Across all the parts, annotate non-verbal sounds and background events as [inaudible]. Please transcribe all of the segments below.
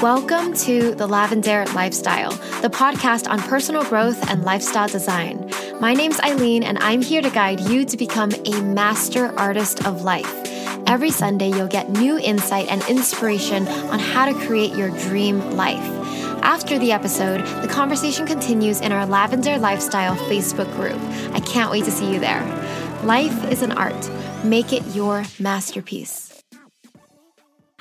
Welcome to The Lavendaire Lifestyle, the podcast on personal growth and lifestyle design. My name's Aileen, and I'm here to guide you to become a master artist of life. Every Sunday, you'll get new insight and inspiration on how to create your dream life. After the episode, the conversation continues in our Lavendaire Lifestyle Facebook group. I can't wait to see you there. Life is an art. Make it your masterpiece.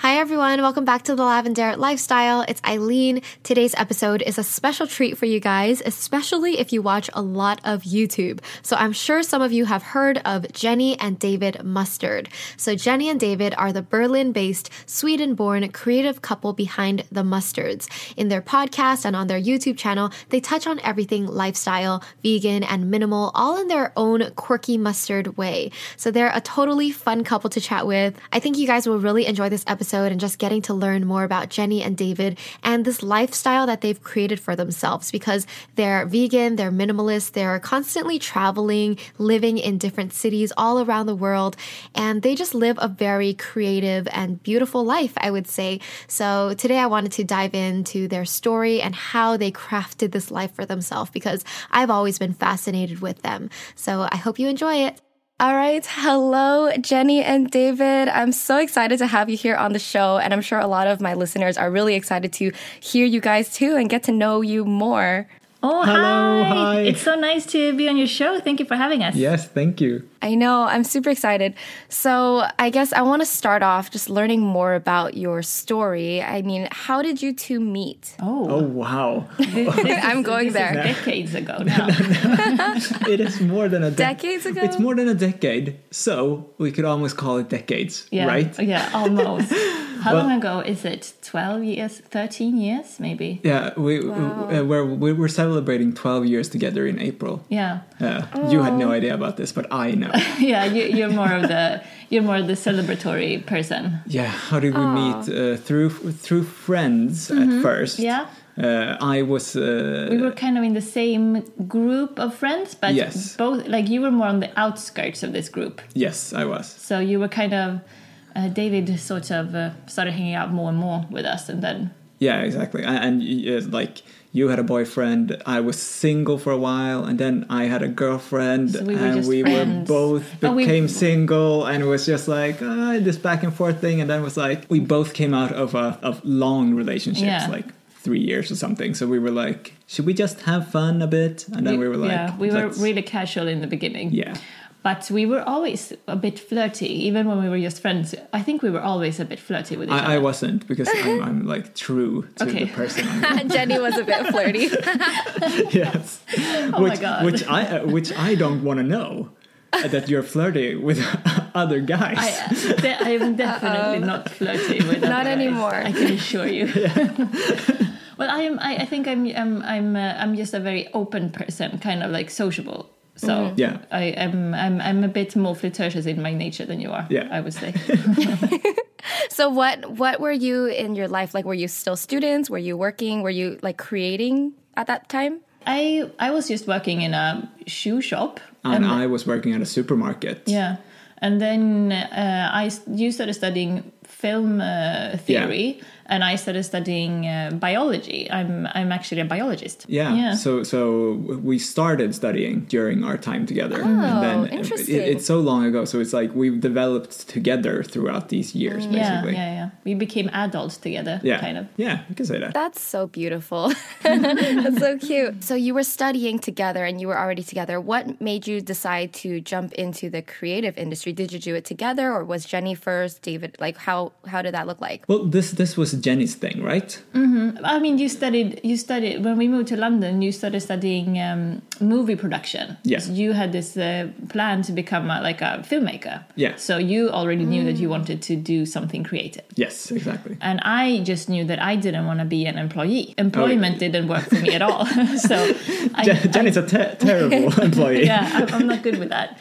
Hi, everyone. Welcome back to the Lavendaire Lifestyle. It's Aileen. Today's episode is a special treat for you guys, especially if you watch a lot of YouTube. So I'm sure some of you have heard of Jenny and David Mustard. So Jenny and David are the Berlin based, Sweden born creative couple behind the Mustards. In their podcast and on their YouTube channel, they touch on everything lifestyle, vegan, and minimal, all in their own quirky mustard way. So they're a totally fun couple to chat with. I think you guys will really enjoy this episode episode and just getting to learn more about Jenny and David and this lifestyle that they've created for themselves because they're vegan, they're minimalist, they're constantly traveling, living in different cities all around the world, and they just live a very creative and beautiful life, I would say. So today I wanted to dive into their story and how they crafted this life for themselves because I've always been fascinated with them. So I hope you enjoy it. All right. Hello, Jenny and David. I'm so excited to have you here on the show. And I'm sure a lot of my listeners are really excited to hear you guys too and get to know you more. Oh, Hello, hi. hi. It's so nice to be on your show. Thank you for having us. Yes, thank you. I know. I'm super excited. So, I guess I want to start off just learning more about your story. I mean, how did you two meet? Oh, oh wow. [laughs] I'm going there. decades ago now. [laughs] it is more than a de- decades ago. It's more than a decade. So, we could almost call it decades, yeah. right? Yeah, almost. [laughs] How well, long ago is it? 12 years, 13 years, maybe? Yeah, we, wow. we, uh, we're, we're celebrating 12 years together in April. Yeah. Uh, oh. You had no idea about this, but I know. [laughs] yeah, you, are more of the you're more the celebratory person. Yeah. How did we oh. meet? Uh, through through friends mm -hmm. at mm-hmm. first. Yeah. Uh, I was. Uh, we were kind of in the same group of friends, but yes. both like you were more on the outskirts of this group. Yes, I was. So you were kind of uh, David sort of uh, started hanging out more and more with us, and then yeah, exactly. And, and uh, like you had a boyfriend, I was single for a while, and then I had a girlfriend, so we and we friends. were both became single, and it was just like uh, this back and forth thing, and then it was like we both came out of a of long relationships, yeah. like three years or something. So we were like, should we just have fun a bit? And then we, we were like, yeah, we were really casual in the beginning. Yeah. But we were always a bit flirty, even when we were just friends. I think we were always a bit flirty with each I, other. I wasn't because I'm, I'm, [laughs] like true to okay. the person. [laughs] Jenny was a bit flirty. [laughs] yes. Oh which, my god. Which I uh, which I don't want to know that you're flirty with other guys. I, am definitely Uh-oh. not flirty with. Not anymore. Guys, I can assure you. well, I am. I, I think I'm. I'm. I'm. Uh, I'm just a very open person, kind of like sociable. So mm. yeah, I am I'm, I'm a bit more flirtatious in my nature than you are. Yeah, I would say. [laughs] [laughs] so what what were you in your life like? Were you still students? Were you working? Were you like creating at that time? I I was just working in a shoe shop, and, and I was working at a supermarket. Yeah, and then uh, I you started studying film uh, theory. Yeah and I started studying uh, biology. I'm I'm actually a biologist. Yeah. yeah. So so we started studying during our time together, oh, and then interesting. It, it's so long ago. So it's like we've developed together throughout these years, mm. basically. Yeah, yeah, yeah. We became adults together. Yeah, kind of. Yeah, you can say that. That's so beautiful. [laughs] That's so cute. So you were studying together, and you were already together. What made you decide to jump into the creative industry? Did you do it together, or was Jenny first? David, like how how did that look like? Well, this this was Jenny's thing, right? Mm-hmm. I mean, you studied. You studied when we moved to London. You started studying um, movie production. Yes. You had this uh, plan to become a, like a filmmaker. Yeah. So you already knew mm. that you wanted to do something creative. Yes, exactly. And I just knew that I didn't want to be an employee. Employment oh, didn't work for me at all. [laughs] [laughs] so I, Jenny's I, a ter- terrible [laughs] employee. yeah, I'm not good with that.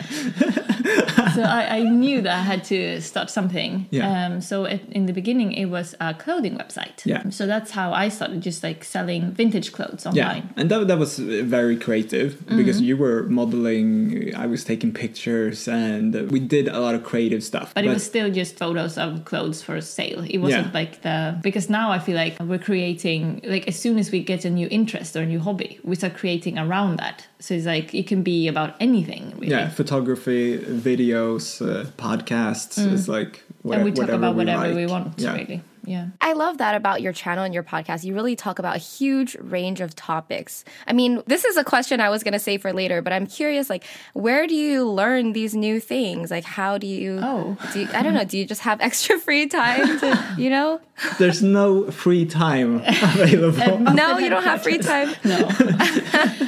so I, I, knew that I had to start something. Yeah. Um, so it, in the beginning, it was a clothing website. Yeah. So that's how I started, just like selling vintage clothes online. Yeah, and that, that was very creative mm-hmm. because you were modeling, I was taking pictures, and we did a lot of creative stuff. But, but it was still just photos of clothes for sale. It wasn't yeah. like the because now I feel like we're creating like as soon as we get a new interest or a new hobby, we start creating around that. So it's like it can be about anything. Really. Yeah, photography, videos, uh, podcasts. Mm. It's like and we talk about whatever we, like. we want. Yeah. Really. Yeah. I love that about your channel and your podcast. You really talk about a huge range of topics. I mean, this is a question I was going to say for later, but I'm curious like where do you learn these new things? Like how do you Oh. Do you, I don't know, do you just have extra free time to, you know? [laughs] There's no free time [laughs] available. no, you don't have free time. No. [laughs]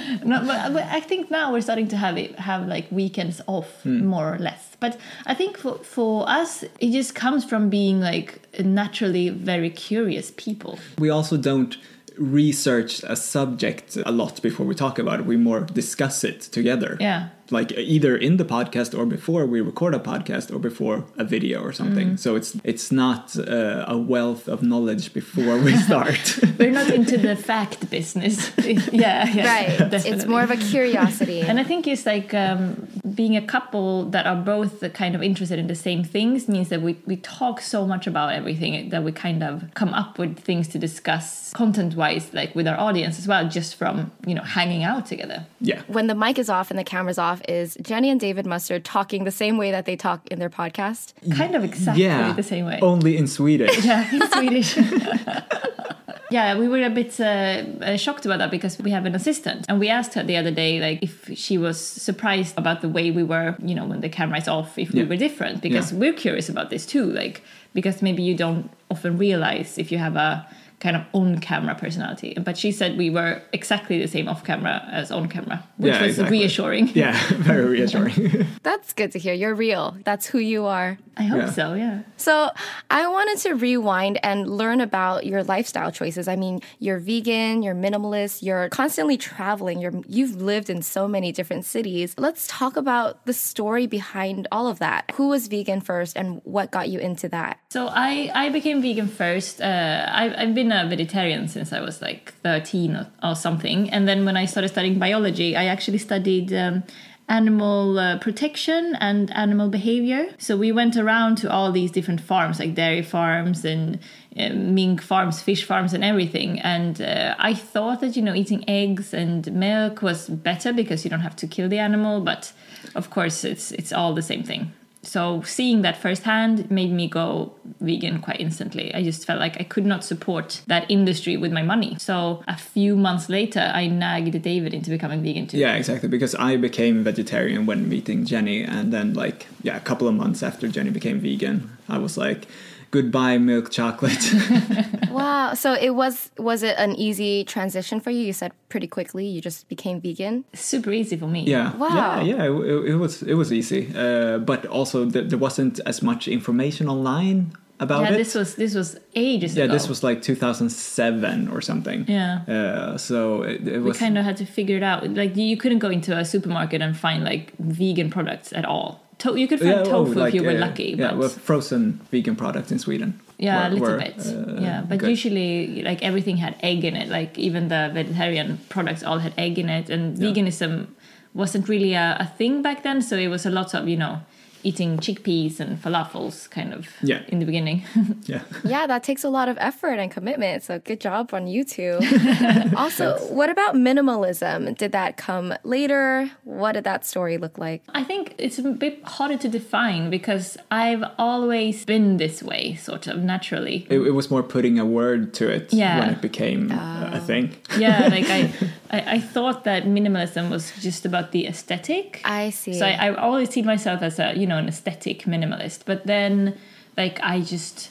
but, I think now we're starting to have it have like weekends off hmm. more or less. But I think for for us it just comes from being like naturally very curious people. We also don't research a subject a lot before we talk about it. We more discuss it together. Yeah like either in the podcast or before we record a podcast or before a video or something. Mm. So it's it's not uh, a wealth of knowledge before we [laughs] start. We're not into the fact business. [laughs] yeah, yeah, right. Definitely. It's more of a curiosity. and I think it's like um, being a couple that are both kind of interested in the same things means that we we talk so much about everything that we kind of come up with things to discuss content wise, like with our audience as well, just from you know hanging out together. Yeah. When the mic is off and the camera's off off is Jenny and David Mustard talking the same way that they talk in their podcast. Kind of exactly yeah, the same way. Only in Swedish. [laughs] yeah, in [laughs] Swedish. [laughs] yeah, we were a bit uh, uh, shocked about that because we have an assistant, and we asked her the other day, like, if she was surprised about the way we were, you know, when the camera is off, if yeah. we were different, because yeah. we're curious about this too, like, because maybe you don't often realize if you have a kind of on camera personality. But she said we were exactly the same off camera as on camera, which yeah, was exactly. reassuring. Yeah, [laughs] very [laughs] reassuring. That's good to hear. You're real. That's who you are. I hope yeah. so, yeah. So I wanted to rewind and learn about your lifestyle choices. I mean, you're vegan, you're minimalist, you're constantly traveling, you're you've lived in so many different cities. Let's talk about the story behind all of that. Who was vegan first and what got you into that? So I, I became vegan first. Uh, I, I've been a vegetarian since I was like 13 or, or something. And then when I started studying biology, I actually studied um, animal uh, protection and animal behavior. So we went around to all these different farms, like dairy farms and uh, mink farms, fish farms, and everything. And uh, I thought that, you know, eating eggs and milk was better because you don't have to kill the animal. But of course, it's, it's all the same thing so seeing that firsthand made me go vegan quite instantly. I just felt like I could not support that industry with my money. So a few months later, I nagged David into becoming vegan too. Yeah, exactly. Because I became vegetarian when meeting Jenny, and then like yeah, a couple of months after Jenny became vegan, I was like goodbye milk chocolate. [laughs] wow. So it was was it an easy transition for you? You said pretty quickly you just became vegan. Super easy for me. Yeah. Wow. Yeah, yeah. It, it was it was easy, uh, but also th- there wasn't as much information online about yeah, it. this was this was ages yeah, ago. this was like 2007 or something. Yeah. Uh, so it, it was. We kind of had to figure it out. Like you couldn't go into a supermarket and find like vegan products at all. To- you could find yeah, tofu oh, like, if you were uh, lucky. Yeah, well, frozen vegan products in Sweden. Yeah, were, a little were, bit. Uh, yeah, but good. usually, like everything had egg in it. Like even the vegetarian products all had egg in it, and yeah. veganism wasn't really a, a thing back then. So it was a lot of you know eating chickpeas and falafels kind of yeah. in the beginning. [laughs] yeah. Yeah, that takes a lot of effort and commitment. So good job on you two. [laughs] also, what about minimalism? Did that come later? What did that story look like? I think it's a bit harder to define because I've always been this way, sort of naturally. It, it was more putting a word to it yeah. when it became uh, a thing. Yeah, [laughs] like I, I, I, thought that minimalism was just about the aesthetic. I see. So I, I always see myself as a, you know, an aesthetic minimalist but then like i just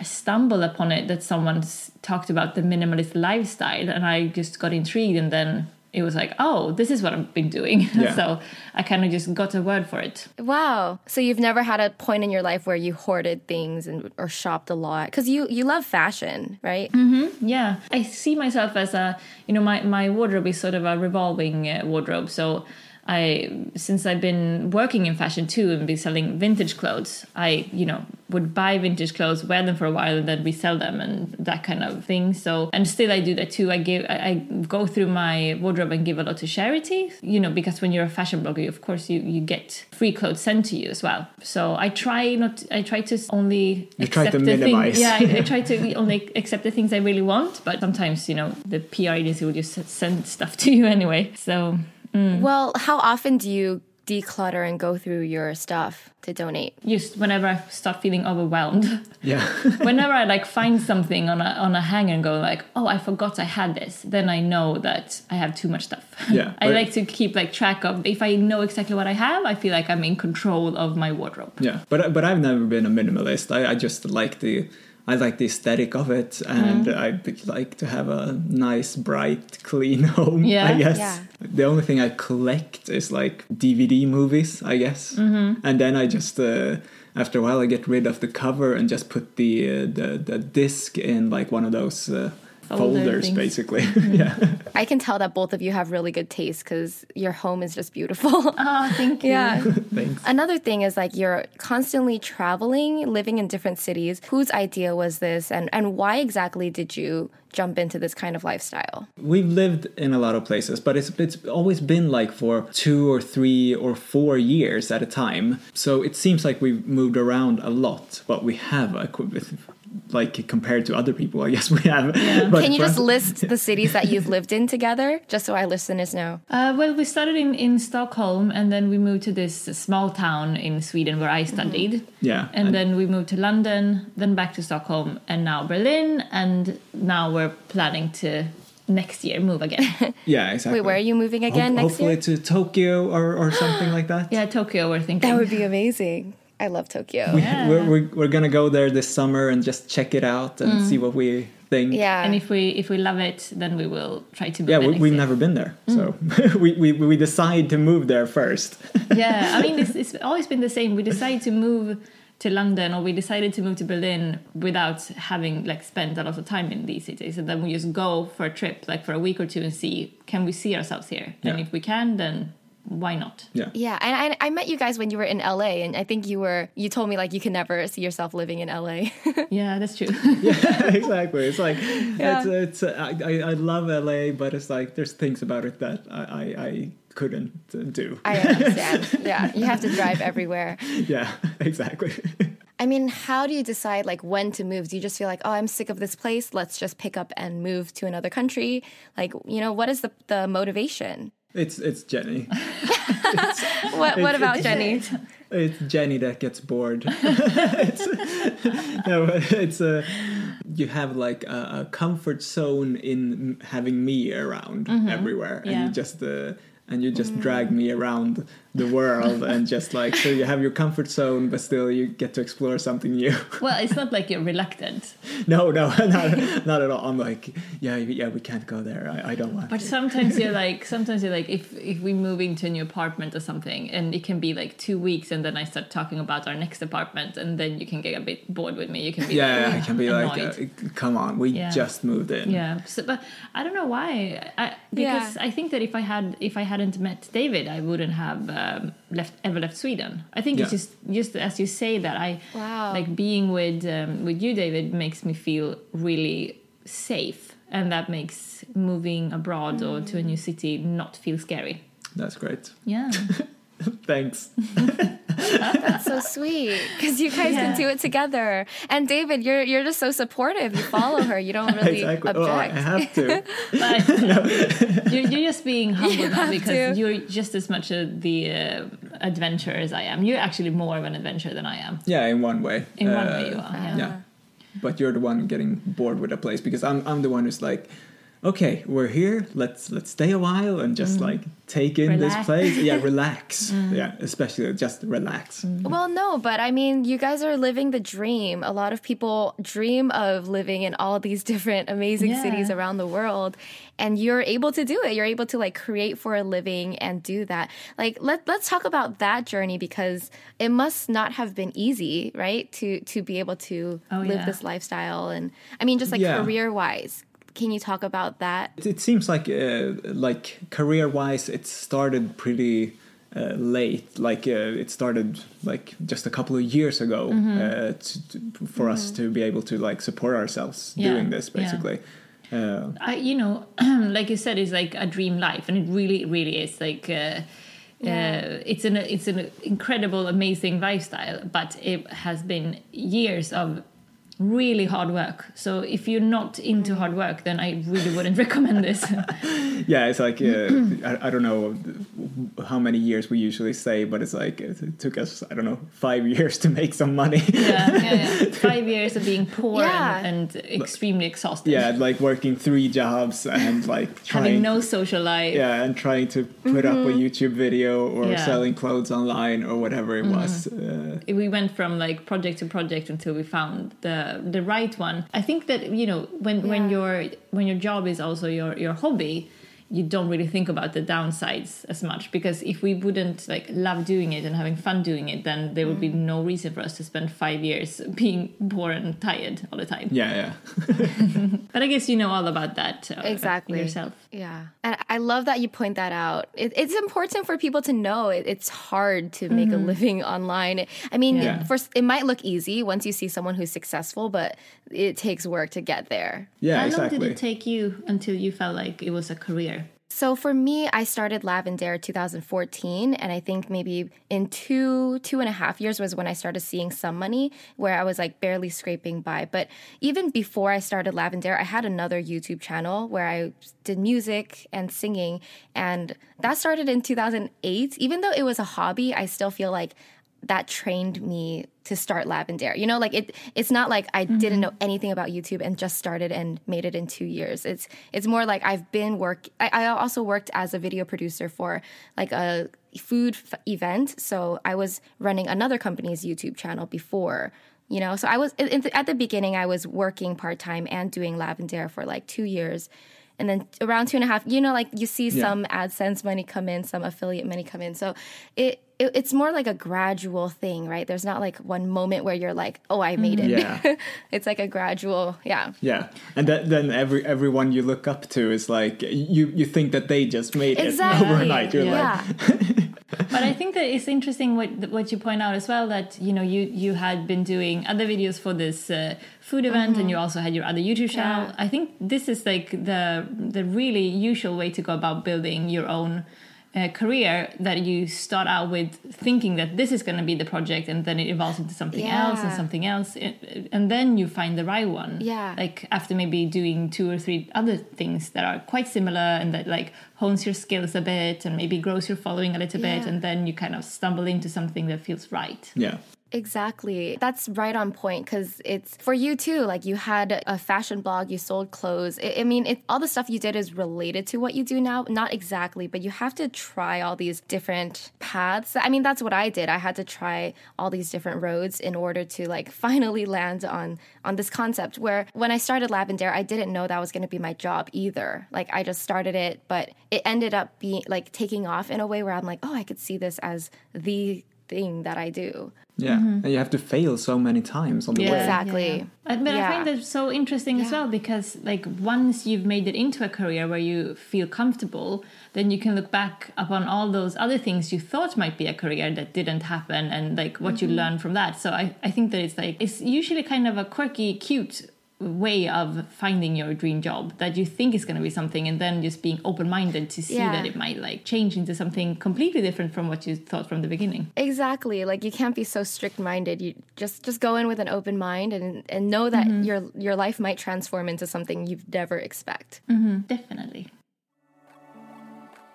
I stumbled upon it that someone's talked about the minimalist lifestyle and I just got intrigued and then it was like, oh, this is what I've been doing. [laughs] Yeah. so I kind of just got a word for it. Wow. So you've never had a point in your life where you hoarded things and or shopped a lot because you you love fashion, right? Mm-hmm. Yeah. I see myself as a you know my my wardrobe is sort of a revolving uh, wardrobe. So I since I've been working in fashion too and be selling vintage clothes, I you know would buy vintage clothes, wear them for a while, and then resell them and that kind of thing. So and still I do that too. I give I, I go through my wardrobe and give a lot to charity. You know because when you're a fashion blogger, of course you you get free clothes sent to you as well. So I try not I try to only you try to the minimize. thing. Yeah, I, I [laughs] try to only accept the things I really want. But sometimes you know the PR agency will just send stuff to you [laughs] anyway. So Mm. Well, how often do you declutter and go through your stuff to donate? Just whenever I start feeling overwhelmed. [laughs] Yeah. [laughs] whenever I like find something on a on a hanger and go like, oh, I forgot I had this, then I know that I have too much stuff. Yeah. [laughs] I like to keep like track of. If I know exactly what I have, I feel like I'm in control of my wardrobe. Yeah, but but I've never been a minimalist. I, I just like the I like the aesthetic of it, and mm. I like to have a nice, bright, [laughs] clean home. Yeah, I guess. Yeah. The only thing I collect is like DVD movies, I guess, mm-hmm. and then I just. Uh, after a while, I get rid of the cover and just put the uh, the the disc in like one of those uh, folders things. basically mm-hmm. [laughs] yeah i can tell that both of you have really good taste because your home is just beautiful [laughs] oh thank you yeah [laughs] Thanks. another thing is like you're constantly traveling living in different cities whose idea was this and and why exactly did you jump into this kind of lifestyle? We've lived in a lot of places, but it's it's always been like for two or three or four years at a time. So it seems like we've moved around a lot, but we have a like compared to other people, I guess we have. Yeah. [laughs] Can you just list the [laughs] cities that you've lived in together, just so our listeners know? Uh, well, we started in, in Stockholm, and then we moved to this small town in Sweden where I studied. Mm-hmm. Yeah, and, and, then we moved to London, then back to Stockholm, and now Berlin, and now we're planning to next year move again. [laughs] yeah, exactly. Wait, where are you moving again Ho- next hopefully year? Hopefully to Tokyo or, or [gasps] something like that. Yeah, Tokyo, we're thinking. That would be amazing. I love Tokyo. Yeah. We're, we're, we're, gonna go there this summer and just check it out and mm. see what we think. Yeah. And if we if we love it, then we will try to. yeah, we, have never been there, mm. so [laughs] we, we we decide to move there first. yeah, I mean [laughs] it's, it's always been the same. We decide to move to London or we decided to move to Berlin without having like spent a lot of time in these cities and then we just go for a trip like for a week or two and see can we see ourselves here yeah. and if we can then why not? Yeah. Yeah. And I, I met you guys when you were in LA, and I think you were, you told me like you can never see yourself living in LA. [laughs] yeah, that's true. [laughs] yeah, exactly. It's like, yeah. it's, it's uh, I, I love LA, but it's like there's things about it that I, I, I couldn't do. I understand. yeah. You have to drive everywhere. [laughs] Yeah, exactly. I mean, how do you decide like when to move? Do you just feel like, oh, I'm sick of this place. Let's just pick up and move to another country? Like, you know, what is the, the motivation? It's it's Jenny. [laughs] it's, what what about it's, Jenny? It's Jenny that gets bored. [laughs] it's, no, it's a you have like a, a, comfort zone in having me around mm-hmm. everywhere, yeah. and you just uh, and you just mm. drag me around the world [laughs] and just like so you have your comfort zone but still you get to explore something new [laughs] well it's not like you're reluctant no no [laughs] not, not at all i'm like yeah yeah we can't go there i, I don't want but to. sometimes you're like sometimes you're like if if we move into a new apartment or something and it can be like two weeks and then i start talking about our next apartment and then you can get a bit bored with me you can be yeah like, i can be annoyed. like uh, come on we yeah. just moved in yeah so, but i don't know why I, because yeah. i think that if i had if i hadn't met david i wouldn't have um, left ever left Sweden. I think yeah. it's just just as you say that I wow. like being with um, with you, David, makes me feel really safe, and that makes moving abroad mm. or to a new city not feel scary. That's great. Yeah. [laughs] Thanks. [laughs] That's so sweet because you guys yeah. can do it together. And David, you're you're just so supportive. You follow her. You don't [laughs] really exactly. object. Oh, I have to. [laughs] but, [laughs] no. you're, you're, just being humble you now because to. you're just as much a, the uh, adventurer as I am. You're actually more of an adventurer than I am. Yeah, in one way. In uh, one way, you are. Yeah. yeah. But you're the one getting bored with a place because I'm I'm the one who's like okay, we're here. Let's let's stay a while and just mm. like take in relax. this place. Yeah, [laughs] relax. mm. Yeah, especially just relax. Mm. Well, no, but I mean, you guys are living the dream. A lot of people dream of living in all these [laughs] different amazing yeah. cities around the world, and you're able to do it. You're able to like create for a living and do that. Like let let's talk about that journey because it must not have been easy, right? To to be able to oh, live yeah. this lifestyle and I mean just like yeah. career wise Can you talk about that? It, it seems like uh, like career wise, it started pretty. Uh, late like uh, it started like just a couple of years ago mm-hmm. uh, to, to, for mm-hmm. us to be able to like support ourselves yeah. doing this basically yeah. I, you know [clears throat] like you said it's like a dream life and it really really is like uh, yeah. Uh, it's an it's an incredible, amazing lifestyle, but it has been years of really hard work. So if you're not into hard work, then I really wouldn't [laughs] recommend this. yeah, it's like uh, I, I, don't know how many years we usually say, but it's like it took us I don't know five years to make some money. yeah, yeah, yeah, [laughs] five years of being poor yeah. and, and, extremely exhausted. Yeah, like working three jobs and like [laughs] trying, having no social life. Yeah, and trying to put mm-hmm. up a mm-hmm. YouTube video or yeah. selling clothes online or whatever it mm-hmm. was. Uh, we went from like project to project until we found the the right one. I think that you know when yeah. when your when your job is also your your hobby, you don't really think about the downsides as much because if we wouldn't like love doing it and having fun doing it then there would be mm. no reason for us to spend five years [laughs] being bored and tired all the time. Yeah yeah. [laughs] But i guess you know all about that uh, exactly. yourself. Yeah. And i love that you point that out. It, it's important for people to know it, it's hard to make mm-hmm. a living [laughs] online. I mean yeah. first it might look easy once you see someone who's successful but it takes work to get there. Yeah how exactly. long did it take you until you felt like it was a career so for me, I started Lavendaire 2014, and I think maybe in two two and a half years was when I started seeing some money, where I was like barely scraping by. But even before I started Lavendaire, I had another YouTube channel where I did music and singing, and that started in 2008. Even though it was a hobby, I still feel like that trained me to start Lavendaire. You know, like it it's not like I mm-hmm. didn't know anything about YouTube and just started and made it in 2 years. It's it's more like I've been work I, I also worked as a video producer for like a food f- event. So I was running another company's YouTube channel before you know so i was at the beginning i was working part-time and doing Lavendaire for like two years and then around two and a half you know like you see yeah. some adsense money come in some affiliate money come in so it it, it's more like a gradual thing, right? There's not like one moment where you're like, oh, I made it. Yeah. Mm-hmm. [laughs] it's like a gradual, yeah. Yeah, and that, then every everyone you look up to is like you you think that they just made exactly. it overnight. You're yeah. like. [laughs] but I think that it's interesting what what you point out as well that you know you you had been doing other videos for this uh, food event mm-hmm. and you also had your other YouTube channel. Yeah. I think this is like the the really usual way to go about building your own uh, career that you start out with thinking that this is going to be the project and then it evolves into something yeah. else and something else and then you find the right one yeah like after maybe doing two or three other things that are quite similar and that like hones your skills a bit and maybe grows your following a little yeah. bit and then you kind of stumble into something that feels right yeah Exactly. That's right on point because it's for you too. Like you had a fashion blog, you sold clothes. I, I mean, it, all the stuff you did is related to what you do now. Not exactly, but you have to try all these different paths. I mean, that's what I did. I had to try all these different roads in order to like [laughs] finally land on on this concept. Where when I started Lavendaire, I didn't know that was going to be my job either. Like I just started it, but it ended up being like taking off in a way where I'm like, oh, I could see this as the thing that I do. Yeah, mm-hmm. and you have to fail so many times on the yeah, way. Exactly. Yeah. But, but yeah. I find that so interesting yeah. as well because like once you've made it into a career where you feel comfortable, then you can look back upon all those other things you thought might be a career that didn't happen and like what mm-hmm. you learned from that. So I, I think that it's like it's usually kind of a quirky, cute way of finding your dream job that you think is going to be something and then just being open-minded to see yeah. that it might like change into something completely different from what you thought from the beginning exactly like you can't be so strict-minded you just just go in with an open mind and and know that mm-hmm. your your life might transform into something you'd never expect mm-hmm. definitely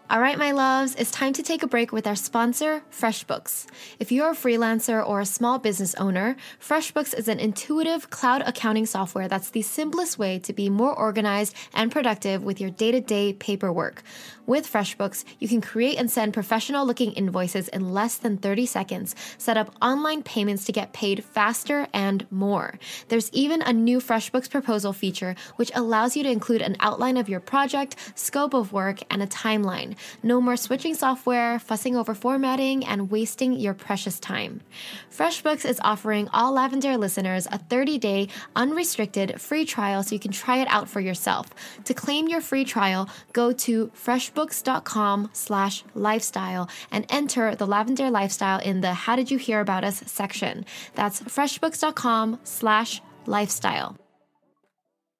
all right, my loves, it's time to take a break with our sponsor, FreshBooks. If you're a freelancer or a small business owner, FreshBooks is an intuitive cloud accounting software that's the simplest way to be more organized and productive with your day to day paperwork. With FreshBooks, you can create and send professional looking invoices in less than 30 seconds, set up online payments to get paid faster, and more. There's even a new FreshBooks proposal feature, which allows you to include an outline of your project, scope of work, and a timeline. No more switching software, fussing over formatting, and wasting your precious time. FreshBooks is offering all Lavendaire listeners a 30-day unrestricted free trial so you can try it out for yourself. To claim your free trial, go to freshbooks.com slash lifestyle and enter the Lavendaire lifestyle in the How Did You Hear About Us section. That's freshbooks.com slash lifestyle.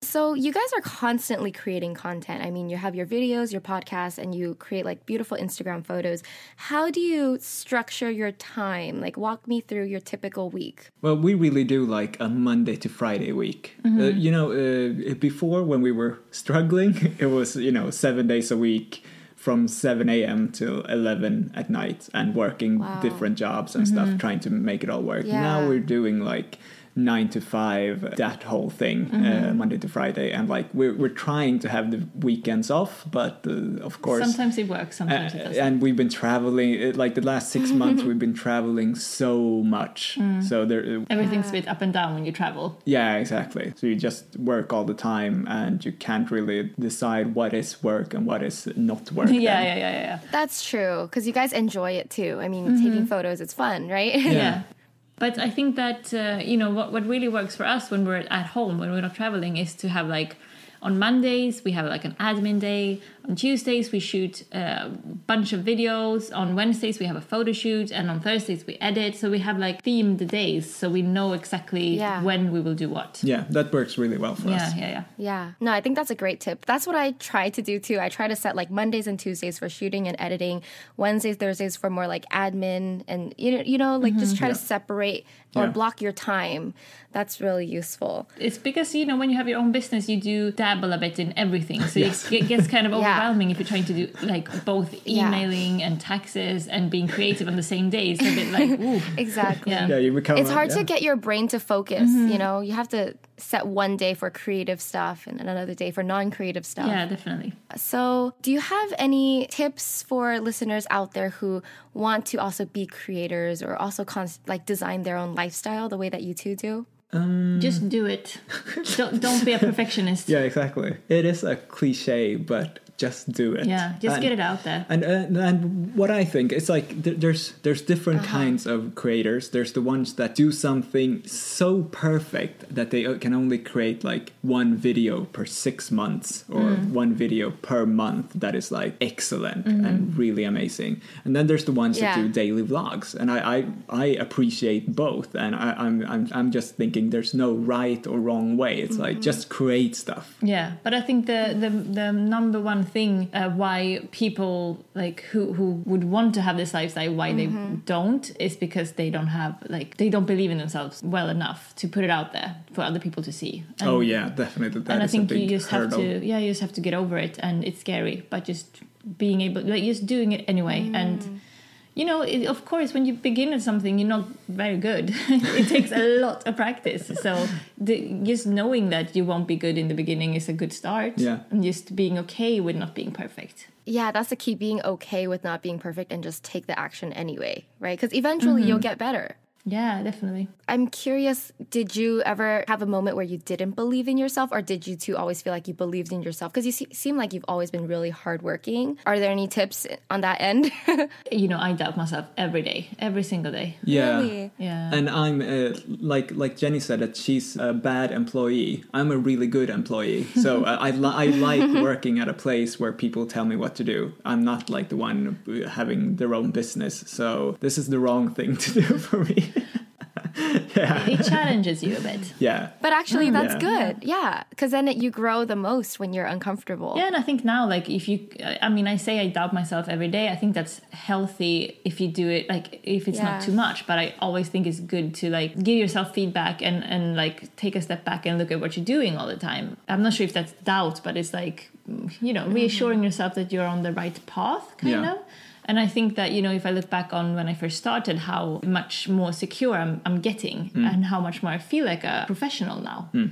So, you guys are constantly creating content. I mean, you have your videos, your podcasts, and you create like beautiful Instagram photos. How do you structure your time? Like, walk me through your typical week. Well, we really do like a Monday to Friday week. Mm-hmm. Uh, you know, uh, before when we were [laughs] struggling, it was, you know, seven days a week from 7 a.m. till 11 at night and working wow. different jobs and mm-hmm. stuff, trying to make it all work. Yeah. Now we're doing like nine to five, that whole thing, uh, mm-hmm. uh, Monday to Friday, and like we're we're trying to have the weekends off, but uh, of course sometimes it works, sometimes uh, it doesn't. And we've been traveling like the last six [laughs] months. We've been traveling so much, mm. so there uh, everything's a bit up and down when you travel. Yeah, exactly. So you just work all the time, and you can't really decide what is work and what is not [laughs] work. yeah, yeah, yeah, yeah. That's true because you guys enjoy it too. I mean, mm-hmm. taking photos, it's fun, right? yeah. yeah. But I think that uh, you know what what really works for us when we're at home when we're not traveling is to have like on Mondays we have like an admin day on Tuesdays, we shoot a bunch of videos. On Wednesdays, we have a photo shoot. And on Thursdays, we edit. So we have like themed days. So we know exactly yeah. when we will do what. Yeah, that works really well for yeah, us. Yeah, yeah, yeah. Yeah. No, I think that's a great tip. That's what I try to do too. I try to set like Mondays and Tuesdays for shooting and editing, Wednesdays, Thursdays for more like admin and, you know, you know like mm-hmm. just try yeah. to separate or block your time. That's really useful. It's because, you know, when you have your own business, you do dabble a bit in everything. So [laughs] yes. it gets kind of [laughs] over overwhelming if you're trying to do like both emailing yeah. and taxes and being creative on the same day. It's a bit like [laughs] ooh. exactly. Yeah, yeah you become. It's hard yeah. to get your brain to focus. Mm-hmm. You know, you have to set one day for creative stuff and another day for non-creative stuff. Yeah, definitely. So, do you have any tips for listeners out there who want to also be creators or also like design their own lifestyle the way that you two do? Um, Just do it. [laughs] don't don't be a perfectionist. Yeah, exactly. It is a cliche, but just do it. Yeah, just and, get it out there. And, and and what I think it's like there's there's different uh-huh. kinds of creators. There's the ones that do something so perfect that they can only create like one video per six months or mm. one video per month that is like excellent mm-hmm. and really amazing. And then there's the ones yeah. that do daily vlogs, and I I, I appreciate both. And I, I'm I'm I'm just thinking there's no right or wrong way. It's mm-hmm. like just create stuff. Yeah, but I think the the the number one thing uh, why people like who who would want to have this lifestyle why mm-hmm. they don't is because they don't have like they don't believe in themselves well enough to put it out there for other people to see. And, oh yeah, definitely. That and I think you just hurdle. have to yeah you just have to get over it and it's scary, but just being able like just doing it anyway mm. and you know, it, of course, when you begin at something, you're not very good. [laughs] it takes a lot of practice. So the, just knowing that you won't be good in the beginning is a good start. Yeah. And just being okay with not being perfect. Yeah, that's the key being okay with not being perfect and just take the action anyway, right? Because eventually mm-hmm. you'll get better. Yeah, definitely. I'm curious, did you ever have a moment where you didn't believe in yourself, or did you two always feel like you believed in yourself? Because you see, seem like you've always been really hardworking. Are there any tips on that end? [laughs] you know, I doubt myself every day, every single day. Yeah, really? yeah. And I'm uh, like like Jenny said that she's a bad employee. I'm a really good employee. [laughs] So uh, I li- I like working at a place where people tell me what to do. I'm not like the one having their own business. So this is the wrong thing to do [laughs] for me. [laughs] yeah. [laughs] It challenges you a bit. Yeah. But actually, that's yeah. good. Yeah. Because then it, you grow the most when you're uncomfortable. Yeah. And I think now, like, if you, I mean, I say I doubt myself every day. I think that's healthy if you do it, like, if it's yeah. not too much. But I always think it's good to, like, give yourself feedback and, and, like, take a step back and look at what you're doing all the time. I'm not sure if that's doubt, but it's like, you know, reassuring mm-hmm. yourself that you're on the right path, kind yeah. of. And I think that, you know, if I look back on when I first started, how much more secure I'm, I'm getting mm. and how much more I feel like a professional now. Mm.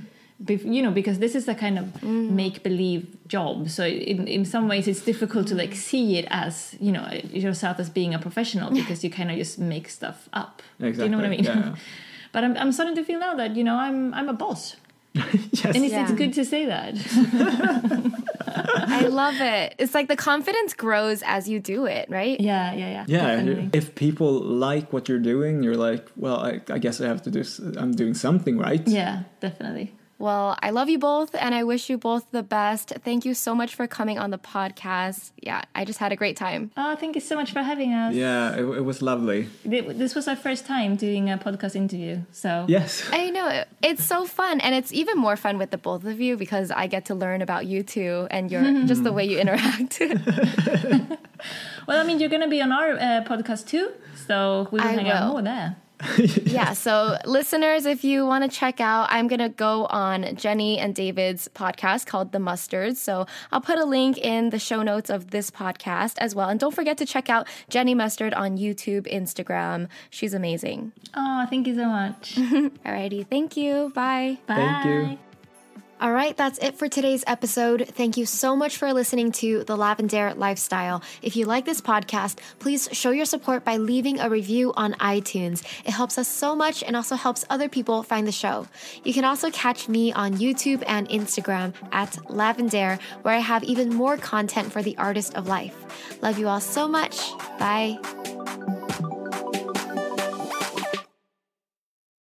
you know because this is a kind of mm. make believe job so in, in some ways it's difficult to like see it as you know yourself as being a professional because you kind of just make stuff up exactly. do you know what i mean yeah. [laughs] but I'm, I'm starting to feel now that you know i'm i'm a boss [laughs] yes. and it's, yeah. it's good to say that [laughs] I love it. It's like the confidence grows as you do it, right? Yeah, yeah, yeah. Yeah, definitely. if people like what you're doing, you're like, well, I, I guess I have to do. I'm doing something right. Yeah, definitely. Well, I love you both and I wish you both the best. Thank you so much for coming on the podcast. Yeah, I just had a great time. Oh, thank you so much for having us. Yeah, it, it was lovely. This was our first time doing a podcast interview, so Yes. I know it's so fun, and it's even more fun with the both of you because I get to learn about you two and your [laughs] just the way you interact. [laughs] Well, I mean, you're going to be on our uh, podcast too, so we will I hang out will. more there. [laughs] yeah, so listeners, if you want to check out, I'm gonna go on Jenny and David's podcast called The Mustards. So I'll put a link in the show notes of this podcast as well, and don't forget to check out Jenny Mustard on YouTube, Instagram. She's amazing. Oh, thank you so much. [laughs] Alrighty, thank you. Bye. Bye. Thank you. All right, that's it for today's episode. Thank you so much for listening to The Lavendaire Lifestyle. If you like this podcast, please show your support by leaving a review on iTunes. It helps us so much and also helps other people find the show. You can also catch me on YouTube and Instagram at Lavendaire, where I have even more content for the artist of life. Love you all so much. Bye.